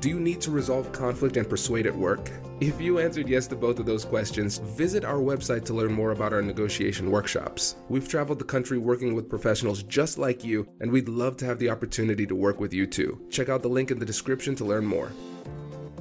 Do you need to resolve conflict and persuade at work? If you answered yes to both of those questions, visit our website to learn more about our negotiation workshops. We've traveled the country working with professionals just like you, and we'd love to have the opportunity to work with you too. Check out the link in the description to learn more.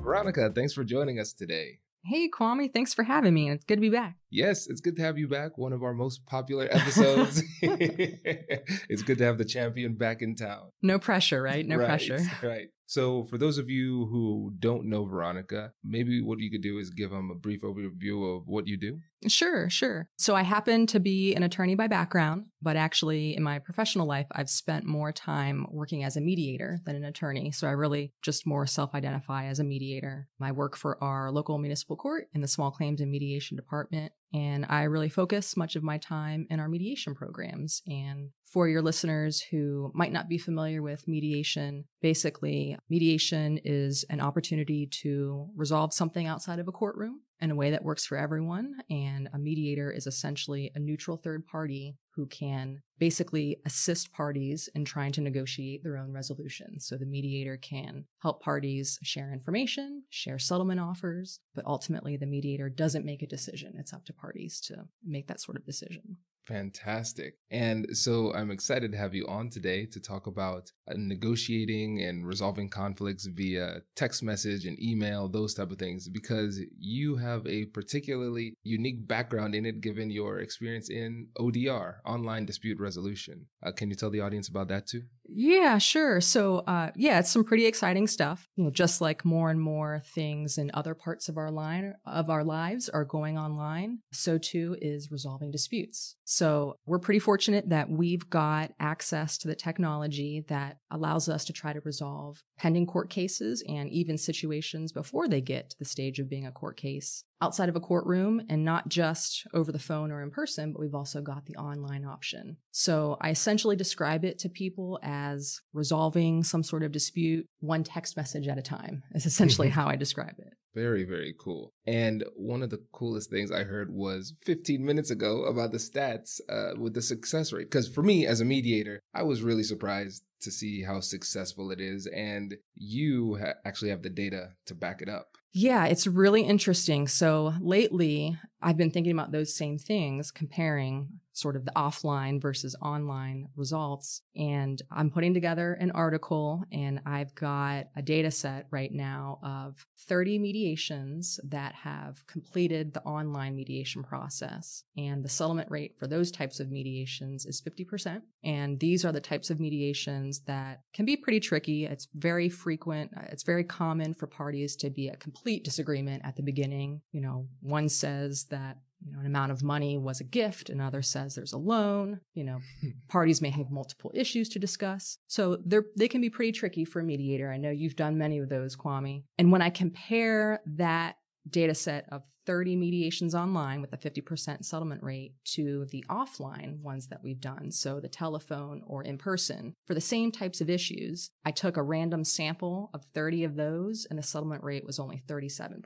Veronica, thanks for joining us today. Hey, Kwame, thanks for having me. It's good to be back. Yes, it's good to have you back. One of our most popular episodes. it's good to have the champion back in town. No pressure, right? No right, pressure. Right. So, for those of you who don't know Veronica, maybe what you could do is give them a brief overview of what you do. Sure, sure. So, I happen to be an attorney by background, but actually, in my professional life, I've spent more time working as a mediator than an attorney. So, I really just more self identify as a mediator. I work for our local municipal court in the small claims and mediation department. And I really focus much of my time in our mediation programs. And for your listeners who might not be familiar with mediation, basically, mediation is an opportunity to resolve something outside of a courtroom in a way that works for everyone. And a mediator is essentially a neutral third party who can basically assist parties in trying to negotiate their own resolution. So the mediator can help parties share information, share settlement offers, but ultimately the mediator doesn't make a decision. It's up to parties to make that sort of decision. Fantastic. And so I'm excited to have you on today to talk about uh, negotiating and resolving conflicts via text message and email, those type of things, because you have a particularly unique background in it given your experience in ODR, online dispute resolution. Uh, can you tell the audience about that too? Yeah, sure. So, uh, yeah, it's some pretty exciting stuff. You know, just like more and more things in other parts of our line of our lives are going online, so too is resolving disputes. So, we're pretty fortunate that we've got access to the technology that allows us to try to resolve pending court cases and even situations before they get to the stage of being a court case outside of a courtroom and not just over the phone or in person, but we've also got the online option. So I essentially describe it to people as resolving some sort of dispute one text message at a time is essentially how I describe it. Very, very cool. And one of the coolest things I heard was 15 minutes ago about the stats uh, with the success rate. Because for me, as a mediator, I was really surprised to see how successful it is. And you ha- actually have the data to back it up. Yeah, it's really interesting. So lately, I've been thinking about those same things, comparing sort of the offline versus online results. And I'm putting together an article and I've got a data set right now of 30 mediations that have completed the online mediation process. And the settlement rate for those types of mediations is 50%. And these are the types of mediations that can be pretty tricky. It's very frequent. Uh, it's very common for parties to be a complete disagreement at the beginning. You know, one says that you know, an amount of money was a gift, another says there's a loan. You know, hmm. parties may have multiple issues to discuss. So they're, they can be pretty tricky for a mediator. I know you've done many of those, Kwame. And when I compare that data set of 30 mediations online with a 50% settlement rate to the offline ones that we've done, so the telephone or in person, for the same types of issues. I took a random sample of 30 of those and the settlement rate was only 37%.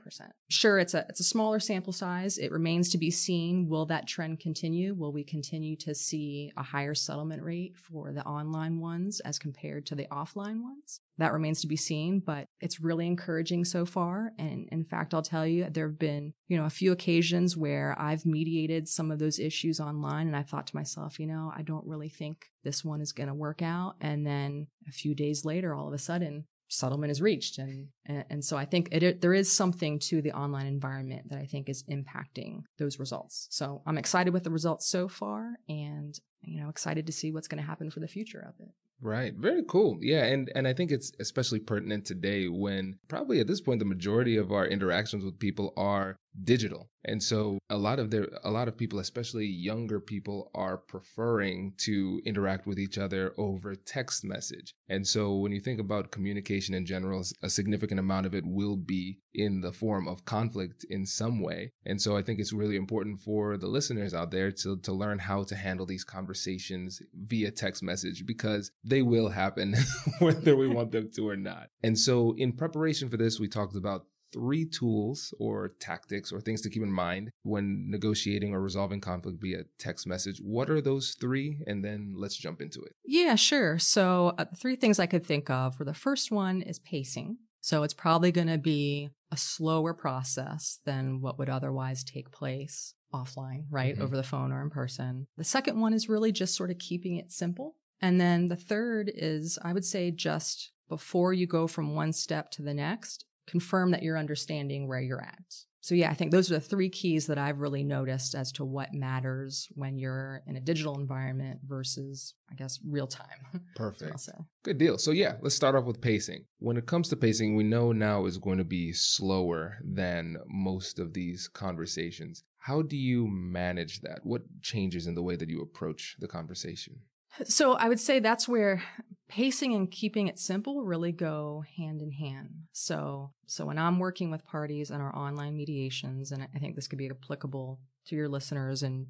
Sure, it's a it's a smaller sample size. It remains to be seen will that trend continue? Will we continue to see a higher settlement rate for the online ones as compared to the offline ones? That remains to be seen, but it's really encouraging so far. And in fact, I'll tell you, there have been you know, a few occasions where I've mediated some of those issues online and I thought to myself, you know, I don't really think this one is going to work out. And then a few days later, all of a sudden, settlement is reached. And, and, so I think it, it, there is something to the online environment that I think is impacting those results. So I'm excited with the results so far and, you know, excited to see what's going to happen for the future of it. Right. Very cool. Yeah. And, and I think it's especially pertinent today when probably at this point, the majority of our interactions with people are digital. And so a lot of their a lot of people, especially younger people, are preferring to interact with each other over text message. And so when you think about communication in general, a significant amount of it will be in the form of conflict in some way. And so I think it's really important for the listeners out there to, to learn how to handle these conversations via text message because they will happen whether we want them to or not. And so in preparation for this, we talked about three tools or tactics or things to keep in mind when negotiating or resolving conflict via text message. What are those three? And then let's jump into it. Yeah, sure. So, uh, three things I could think of were the first one is pacing. So, it's probably going to be a slower process than what would otherwise take place offline, right? Mm-hmm. Over the phone or in person. The second one is really just sort of keeping it simple. And then the third is, I would say, just before you go from one step to the next, confirm that you're understanding where you're at. So, yeah, I think those are the three keys that I've really noticed as to what matters when you're in a digital environment versus, I guess, real time. Perfect. Good deal. So, yeah, let's start off with pacing. When it comes to pacing, we know now is going to be slower than most of these conversations. How do you manage that? What changes in the way that you approach the conversation? So I would say that's where pacing and keeping it simple really go hand in hand. So so when I'm working with parties and our online mediations, and I think this could be applicable to your listeners know,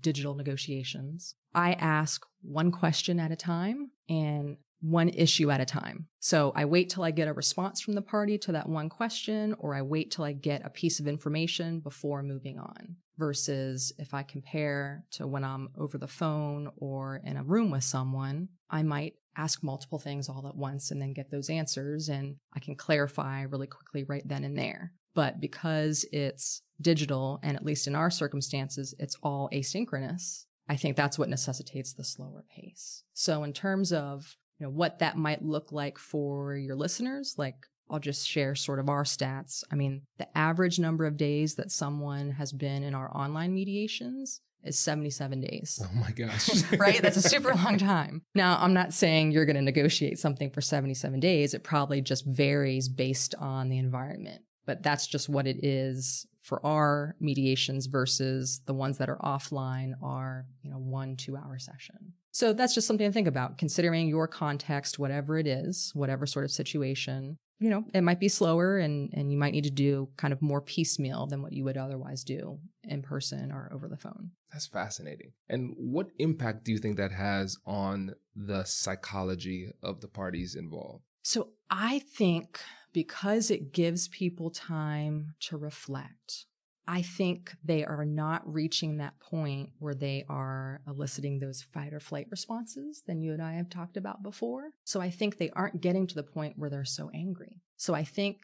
digital negotiations, I ask one question at a time and one issue at a time. So I wait till I get a response from the party to that one question, or I wait till I get a piece of information before moving on. Versus if I compare to when I'm over the phone or in a room with someone, I might ask multiple things all at once and then get those answers, and I can clarify really quickly right then and there. But because it's digital, and at least in our circumstances, it's all asynchronous, I think that's what necessitates the slower pace. So, in terms of you know, what that might look like for your listeners. Like I'll just share sort of our stats. I mean, the average number of days that someone has been in our online mediations is 77 days. Oh my gosh. right? That's a super long time. Now, I'm not saying you're going to negotiate something for 77 days. It probably just varies based on the environment, but that's just what it is for our mediations versus the ones that are offline are, you know, one, two hour session. So that's just something to think about, considering your context, whatever it is, whatever sort of situation. You know, it might be slower and, and you might need to do kind of more piecemeal than what you would otherwise do in person or over the phone. That's fascinating. And what impact do you think that has on the psychology of the parties involved? So I think because it gives people time to reflect, I think they are not reaching that point where they are eliciting those fight or flight responses than you and I have talked about before. So I think they aren't getting to the point where they're so angry. So I think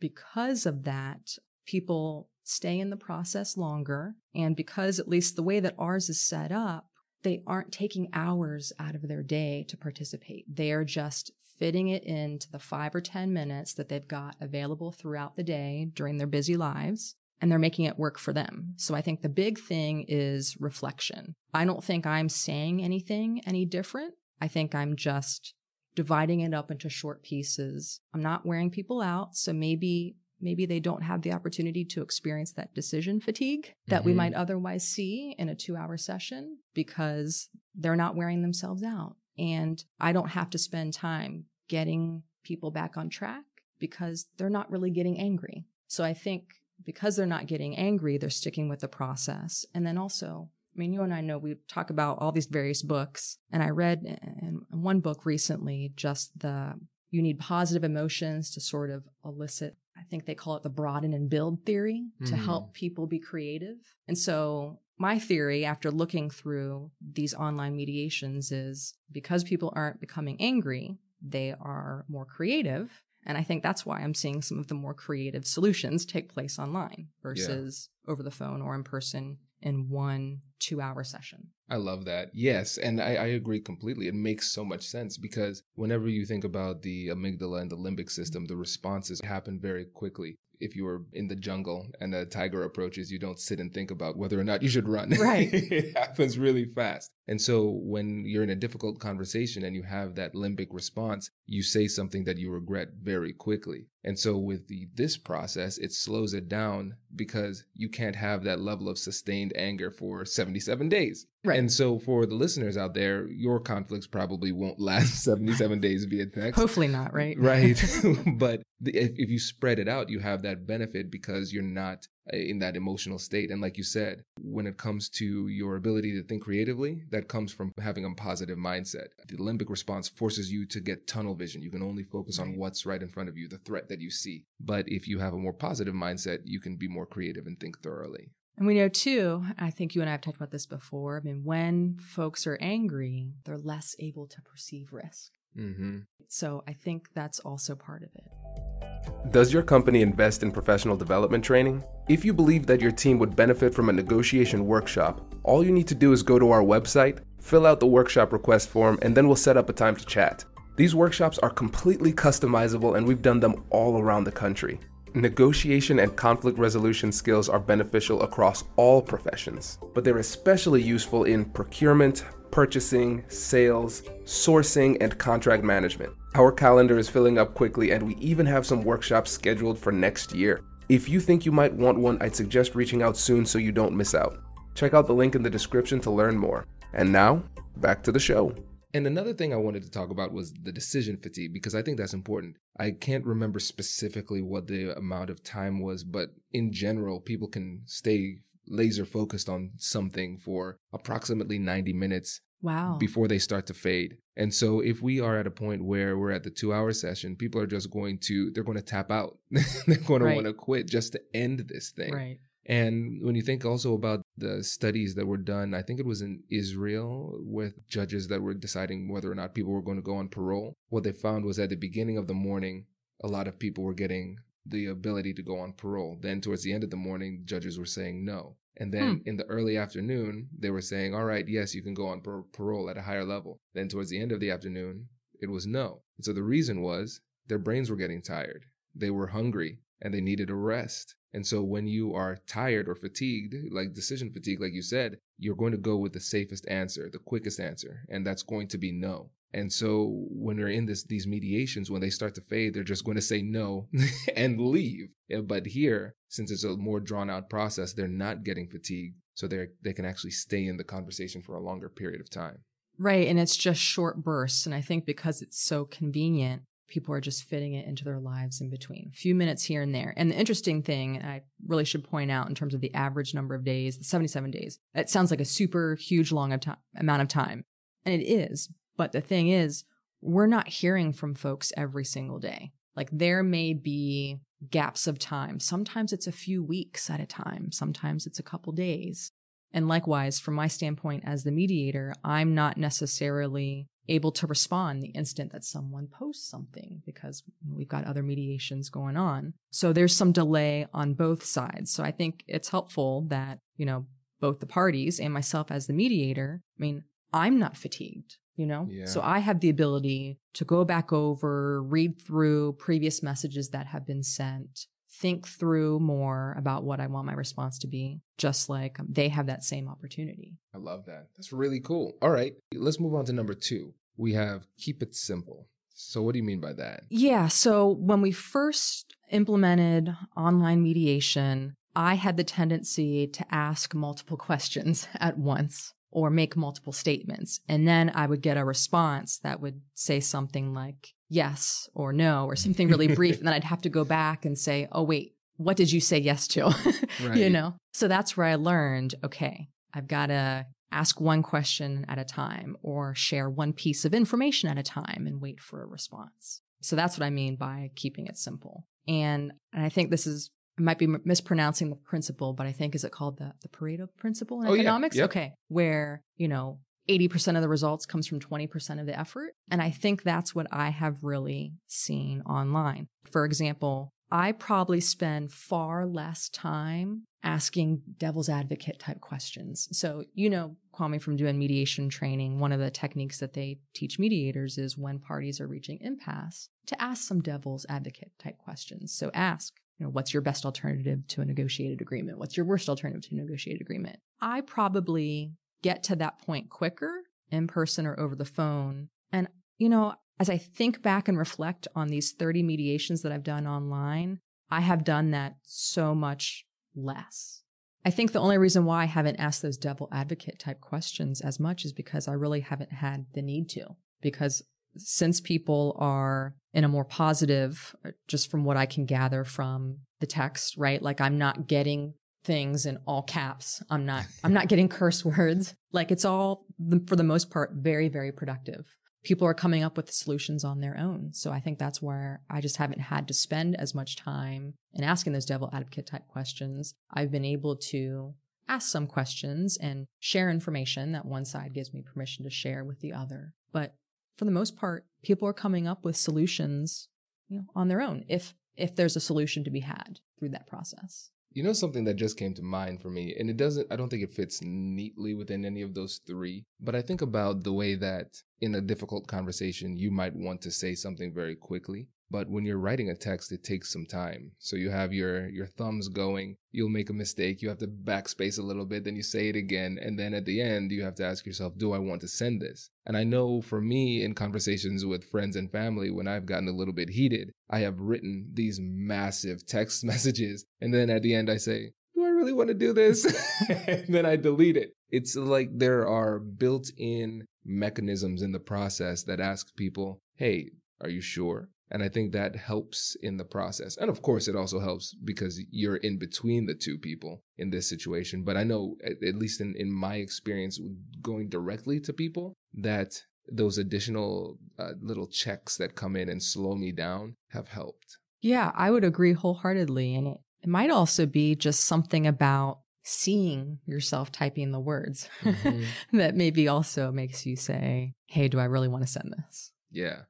because of that, people stay in the process longer. And because at least the way that ours is set up, they aren't taking hours out of their day to participate. They are just fitting it into the five or 10 minutes that they've got available throughout the day during their busy lives and they're making it work for them. So I think the big thing is reflection. I don't think I'm saying anything any different. I think I'm just dividing it up into short pieces. I'm not wearing people out. So maybe, maybe they don't have the opportunity to experience that decision fatigue that mm-hmm. we might otherwise see in a two hour session because they're not wearing themselves out. And I don't have to spend time getting people back on track because they're not really getting angry. So I think because they're not getting angry, they're sticking with the process. And then also, I mean, you and I know we talk about all these various books, and I read in one book recently just the you need positive emotions to sort of elicit. I think they call it the broaden and build theory to mm. help people be creative. And so, my theory after looking through these online mediations is because people aren't becoming angry, they are more creative and I think that's why I'm seeing some of the more creative solutions take place online versus yeah. over the phone or in person in one two hour session. I love that. Yes. And I, I, agree completely. It makes so much sense because whenever you think about the amygdala and the limbic system, the responses happen very quickly if you were in the jungle and a tiger approaches, you don't sit and think about whether or not you should run. Right. it happens really fast. And so when you're in a difficult conversation and you have that limbic response, you say something that you regret very quickly. And so with the, this process, it slows it down because you can't have that level of sustained anger for 77 days. Right. And so for the listeners out there, your conflicts probably won't last 77 days via text. Hopefully not, right? Right. but if, if you spread it out, you have that benefit because you're not Uh, in that emotional state. And like you said, when it comes to your ability to think creatively, that comes from having a positive mindset. The limbic response forces you to get tunnel vision. You can only focus on what's right in front of you, the threat that you see. But if you have a more positive mindset, you can be more creative and think thoroughly. And we know too, I think you and I have talked about this before. I mean, when folks are angry, they're less able to perceive risk. Mm-hmm. So I think that's also part of it. Does your company invest in professional development training? If you believe that your team would benefit from a negotiation workshop, all you need to do is go to our website, fill out the workshop request form, and then we'll set up a time to chat. These workshops are completely customizable and we've done them all around the country. Negotiation and conflict resolution skills are beneficial across all professions, but they're especially useful in procurement, purchasing, sales, sourcing, and contract management. Our calendar is filling up quickly, and we even have some workshops scheduled for next year. If you think you might want one, I'd suggest reaching out soon so you don't miss out. Check out the link in the description to learn more. And now, back to the show. And another thing I wanted to talk about was the decision fatigue because I think that's important. I can't remember specifically what the amount of time was, but in general, people can stay laser focused on something for approximately 90 minutes wow before they start to fade and so if we are at a point where we're at the two hour session people are just going to they're going to tap out they're going to want to quit just to end this thing right and when you think also about the studies that were done, I think it was in Israel with judges that were deciding whether or not people were going to go on parole. What they found was at the beginning of the morning, a lot of people were getting the ability to go on parole. Then towards the end of the morning, judges were saying no. And then hmm. in the early afternoon, they were saying, all right, yes, you can go on par- parole at a higher level. Then towards the end of the afternoon, it was no. And so the reason was their brains were getting tired. They were hungry and they needed a rest. And so when you are tired or fatigued, like decision fatigue, like you said, you're going to go with the safest answer, the quickest answer, and that's going to be no. And so when they're in this these mediations, when they start to fade, they're just going to say no and leave. But here, since it's a more drawn out process, they're not getting fatigued, so they they can actually stay in the conversation for a longer period of time. Right, and it's just short bursts, and I think because it's so convenient, people are just fitting it into their lives in between, a few minutes here and there. And the interesting thing, I really should point out in terms of the average number of days, the 77 days, it sounds like a super huge long of amount of time. And it is. But the thing is, we're not hearing from folks every single day. Like there may be gaps of time. Sometimes it's a few weeks at a time. Sometimes it's a couple days. And likewise, from my standpoint as the mediator, I'm not necessarily able to respond the instant that someone posts something because we've got other mediations going on. So there's some delay on both sides. So I think it's helpful that, you know, both the parties and myself as the mediator, I mean, I'm not fatigued, you know? Yeah. So I have the ability to go back over, read through previous messages that have been sent, think through more about what I want my response to be, just like um, they have that same opportunity. I love that. That's really cool. All right, let's move on to number two we have keep it simple. So, what do you mean by that? Yeah. So, when we first implemented online mediation, I had the tendency to ask multiple questions at once or make multiple statements. And then I would get a response that would say something like yes or no or something really brief. and then I'd have to go back and say, oh, wait, what did you say yes to? right. You know? So that's where I learned okay, I've got to ask one question at a time or share one piece of information at a time and wait for a response. So that's what I mean by keeping it simple. And, and I think this is, I might be mispronouncing the principle, but I think, is it called the, the Pareto principle in oh, economics? Yeah. Yep. Okay. Where, you know, 80% of the results comes from 20% of the effort. And I think that's what I have really seen online. For example, I probably spend far less time asking devil's advocate type questions. So, you know, Kwame, from doing mediation training, one of the techniques that they teach mediators is when parties are reaching impasse to ask some devil's advocate type questions. So ask, you know, what's your best alternative to a negotiated agreement? What's your worst alternative to a negotiated agreement? I probably get to that point quicker in person or over the phone. And, you know, as I think back and reflect on these 30 mediations that I've done online, I have done that so much less. I think the only reason why I haven't asked those devil advocate type questions as much is because I really haven't had the need to. Because since people are in a more positive, uh, just from what I can gather from the text, right? Like I'm not getting things in all caps. I'm not, I'm not getting curse words. Like it's all, for the most part, very, very productive people are coming up with solutions on their own. So I think that's where I just haven't had to spend as much time in asking those devil advocate type questions. I've been able to ask some questions and share information that one side gives me permission to share with the other. But for the most part, people are coming up with solutions, you know, on their own if if there's a solution to be had through that process. You know something that just came to mind for me, and it doesn't, I don't think it fits neatly within any of those three, but I think about the way that in a difficult conversation, you might want to say something very quickly. But when you're writing a text, it takes some time. So you have your, your thumbs going, you'll make a mistake, you have to backspace a little bit, then you say it again. And then at the end, you have to ask yourself, do I want to send this? And I know for me in conversations with friends and family, when I've gotten a little bit heated, I have written these massive text messages. And then at the end, I say, do I really want to do this? and then I delete it. It's like there are built in mechanisms in the process that ask people, hey, are you sure? And I think that helps in the process. And of course, it also helps because you're in between the two people in this situation. But I know, at, least in, in my experience, going directly to people, that those additional uh, little checks that come in and slow me down have helped. Yeah, I would agree wholeheartedly. And it, it might also be just something about seeing yourself typing the words mm-hmm. that maybe also makes you say, hey, do I really want to send this? Yeah.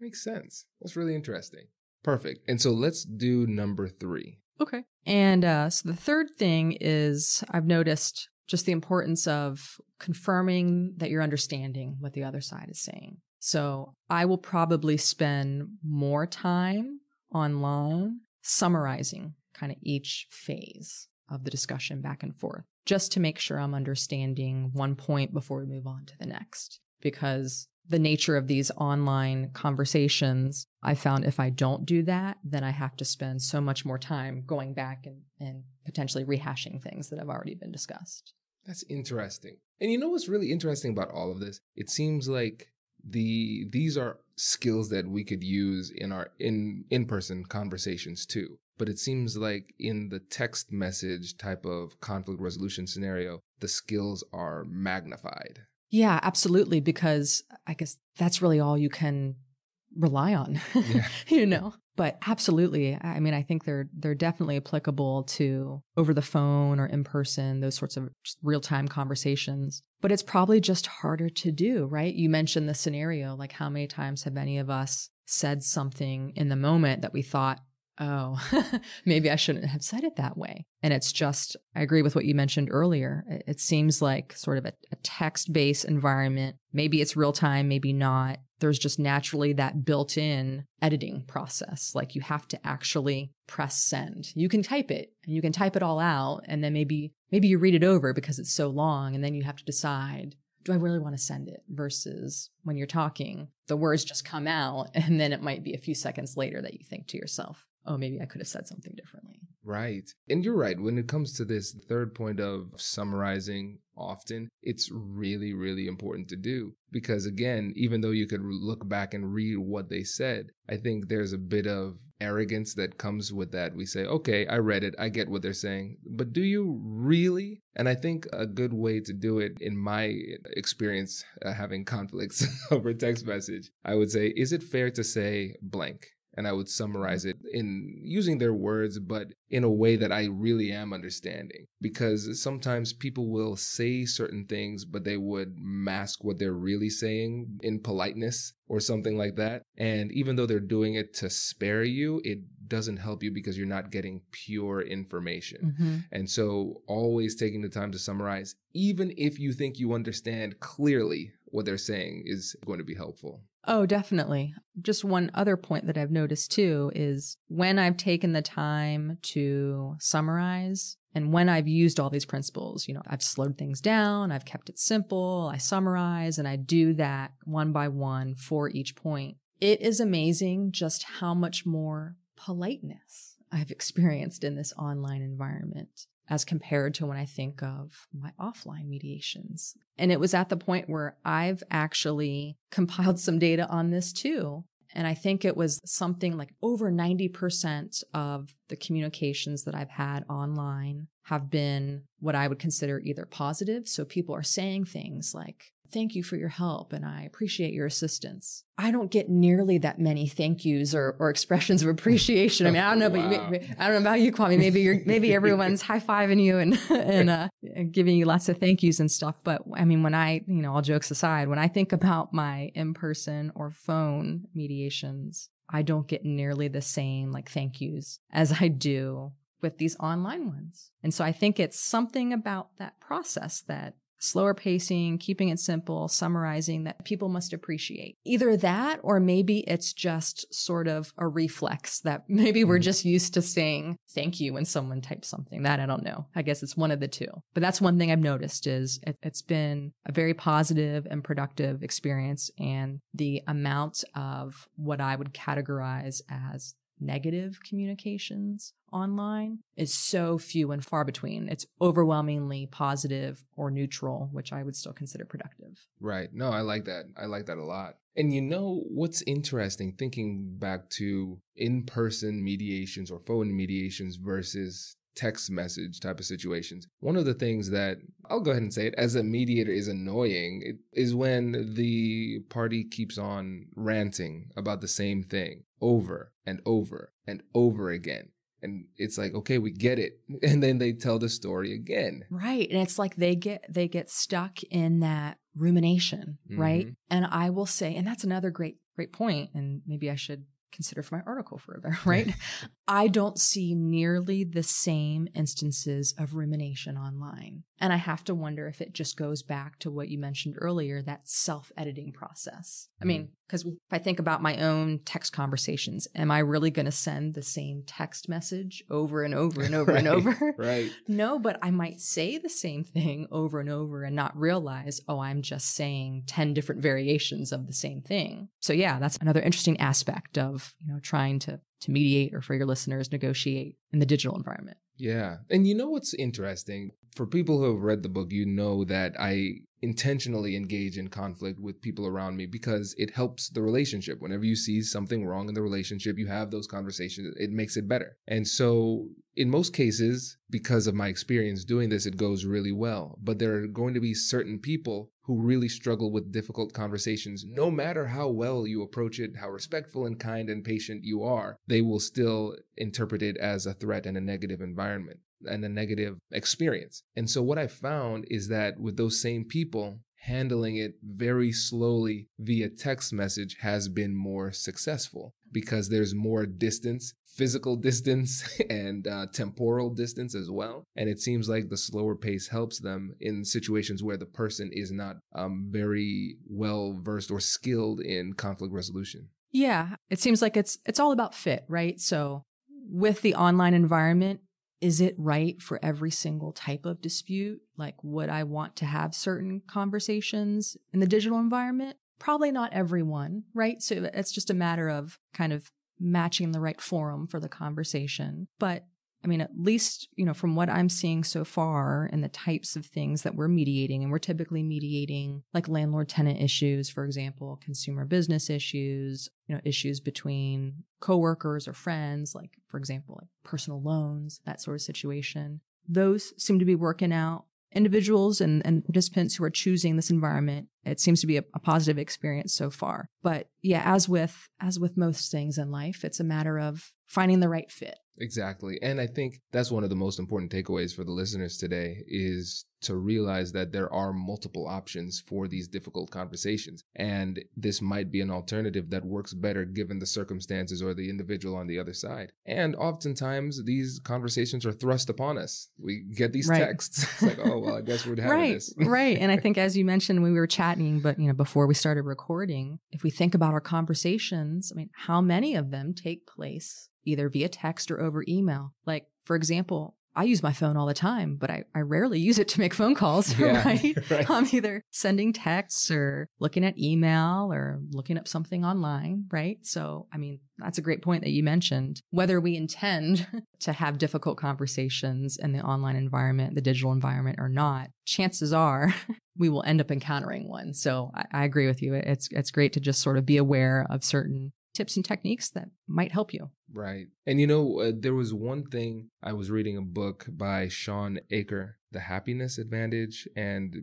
Makes sense. That's really interesting. Perfect. And so let's do number three. Okay. And uh, so the third thing is I've noticed just the importance of confirming that you're understanding what the other side is saying. So I will probably spend more time online summarizing kind of each phase of the discussion back and forth just to make sure I'm understanding one point before we move on to the next. Because the nature of these online conversations, I found if I don't do that, then I have to spend so much more time going back and, and potentially rehashing things that have already been discussed. That's interesting. And you know what's really interesting about all of this? It seems like the these are skills that we could use in our in in-person conversations too. But it seems like in the text message type of conflict resolution scenario, the skills are magnified. Yeah, absolutely. Because I guess that's really all you can rely on, yeah. you know? But absolutely. I mean, I think they're, they're definitely applicable to over the phone or in person, those sorts of real time conversations. But it's probably just harder to do, right? You mentioned the scenario. Like, how many times have any of us said something in the moment that we thought, oh, maybe I shouldn't have said it that way. And it's just, I agree with what you mentioned earlier. It, seems like sort of a, a text based environment. Maybe it's real time, maybe not. There's just naturally that built in editing process. Like you have to actually press send. You can type it and you can type it all out. And then maybe, maybe you read it over because it's so long. And then you have to decide do I really want to send it? Versus when you're talking, the words just come out and then it might be a few seconds later that you think to yourself, oh, maybe I could have said something differently. Right. And you're right. When it comes to this third point of summarizing often, it's really, really important to do. Because again, even though you could look back and read what they said, I think there's a bit of arrogance that comes with that. We say, okay, I read it. I get what they're saying. But do you really? And I think a good way to do it, in my experience, uh, having conflicts over text message, I would say, is it fair to say blank? And I would summarize it in using their words, but in a way that I really am understanding. Because sometimes people will say certain things, but they would mask what they're really saying in politeness or something like that. And even though they're doing it to spare you, it doesn't help you because you're not getting pure information. Mm-hmm. And so, always taking the time to summarize, even if you think you understand clearly what they're saying, is going to be helpful. Oh, definitely. Just one other point that I've noticed too is when I've taken the time to summarize and when I've used all these principles, you know, I've slowed things down, I've kept it simple, I summarize, and I do that one by one for each point. It is amazing just how much more politeness I've experienced in this online environment as compared to when I think of my offline mediations. And it was at the point where I've actually compiled some data on this too. And I think it was something like over 90% of the communications that I've had online have been what I would consider either positive. So people are saying things like, thank you for your help and I appreciate your assistance. I don't get nearly that many thank yous or, or expressions of appreciation. I mean, I don't know, wow. but you, I don't know about you, Kwame. Maybe you're, maybe everyone's high fiving you and, and, uh, giving you lots of thank yous and stuff. But I mean, when I, you know, all jokes aside, when I think about my in-person or phone mediations, I don't get nearly the same like thank yous as I do with these online ones. And so I think it's something about that process that slower pacing, keeping it simple, summarizing that people must appreciate. Either that, or maybe it's just sort of a reflex that maybe we're mm-hmm. just used to saying thank you when someone types something. That I don't know. I guess it's one of the two. But that's one thing I've noticed is it, it's been a very positive and productive experience. And the amount of what I would categorize as negative communications online is so few and far between. It's overwhelmingly positive or neutral, which I would still consider productive. Right. No, I like that. I like that a lot. And you know what's interesting thinking back to in person mediations or phone mediations versus text message type of situations. One of the things that I'll go ahead and say it as a mediator is annoying is when the party keeps on ranting about the same thing over and over and over again. And it's like, okay, we get it. And then they tell the story again. Right. And it's like they get they get stuck in that rumination, mm-hmm. right? And I will say, and that's another great, great point, and maybe I should consider for my article further, right? I don't see nearly the same instances of rumination online. And I have to wonder if it just goes back to what you mentioned earlier that self editing process. I mean, because mm-hmm. if I think about my own text conversations, am I really going to send the same text message over and over and over right, and over? Right. no, but I might say the same thing over and over and not realize, oh, I'm just saying 10 different variations of the same thing. So, yeah, that's another interesting aspect of, you know, trying to to mediate or for your listeners negotiate in the digital environment. Yeah. And you know what's interesting? For people who have read the book, you know that I intentionally engage in conflict with people around me because it helps the relationship. Whenever you see something wrong in the relationship, you have those conversations, it makes it better. And so, in most cases, because of my experience doing this, it goes really well. But there are going to be certain people who really struggle with difficult conversations. No matter how well you approach it, how respectful and kind and patient you are, they will still interpret it as a threat and a negative environment and a negative experience. And so what I found is that with those same people, handling it very slowly via text message has been more successful because there's more distance, physical distance, and uh, temporal distance as well. And it seems like the slower pace helps them in situations where the person is not um, very well versed or skilled in conflict resolution. Yeah, it seems like it's it's all about fit, right? So with the online environment, is it right for every single type of dispute? Like, would I want to have certain conversations in the digital environment? Probably not everyone, right? So it's just a matter of kind of matching the right forum for the conversation. But I mean, at least, you know, from what I'm seeing so far and the types of things that we're mediating, and we're typically mediating like landlord tenant issues, for example, consumer business issues, you know, issues between coworkers or friends, like, for example, like personal loans, that sort of situation. Those seem to be working out individuals and, and participants who are choosing this environment, it seems to be a, a positive experience so far. But yeah, as with as with most things in life, it's a matter of finding the right fit. Exactly. And I think that's one of the most important takeaways for the listeners today is to realize that there are multiple options for these difficult conversations. And this might be an alternative that works better given the circumstances or the individual on the other side. And oftentimes these conversations are thrust upon us. We get these right. texts. It's like, oh, well, I guess we're having right, this. right. And I think as you mentioned when we were chatting, but you know, before we started recording, if we think about our conversations, I mean, how many of them take place either via text or over email? Like, for example, I use my phone all the time, but I, I rarely use it to make phone calls, yeah, right? right? I'm either sending texts or looking at email or looking up something online, right? So, I mean, that's a great point that you mentioned. Whether we intend to have difficult conversations in the online environment, the digital environment or not, chances are we will end up encountering one. So I, I agree with you. It's, it's great to just sort of be aware of certain tips and techniques that might help you. Right. And you know, uh, there was one thing I was reading a book by Shawn Achor, The Happiness Advantage and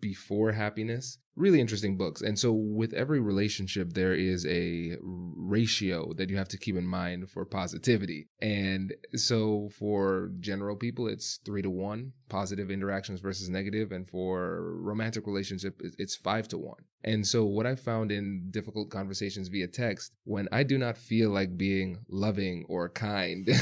Before Happiness really interesting books. And so with every relationship, there is a ratio that you have to keep in mind for positivity. And so for general people, it's three to one positive interactions versus negative. And for romantic relationship, it's five to one. And so what I found in difficult conversations via text, when I do not feel like being loving or kind,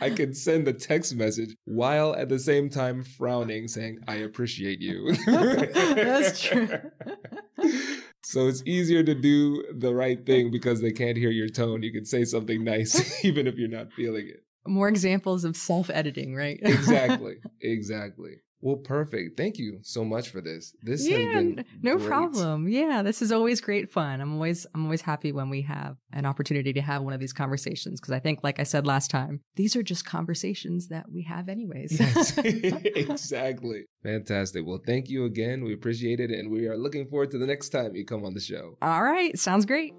I can send a text message while at the same time frowning, saying, I appreciate you. That's true. so it's easier to do the right thing because they can't hear your tone. You can say something nice even if you're not feeling it. More examples of self editing, right? exactly. Exactly. Well, perfect. Thank you so much for this. This yeah, has been no great. problem. Yeah, this is always great fun. I'm always I'm always happy when we have an opportunity to have one of these conversations because I think, like I said last time, these are just conversations that we have anyways. Yes, exactly. Fantastic. Well, thank you again. We appreciate it, and we are looking forward to the next time you come on the show. All right, sounds great.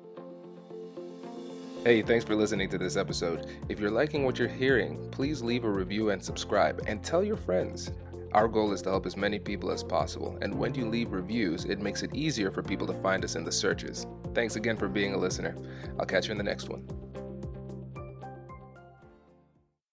Hey, thanks for listening to this episode. If you're liking what you're hearing, please leave a review and subscribe, and tell your friends. Our goal is to help as many people as possible, and when you leave reviews, it makes it easier for people to find us in the searches. Thanks again for being a listener. I'll catch you in the next one.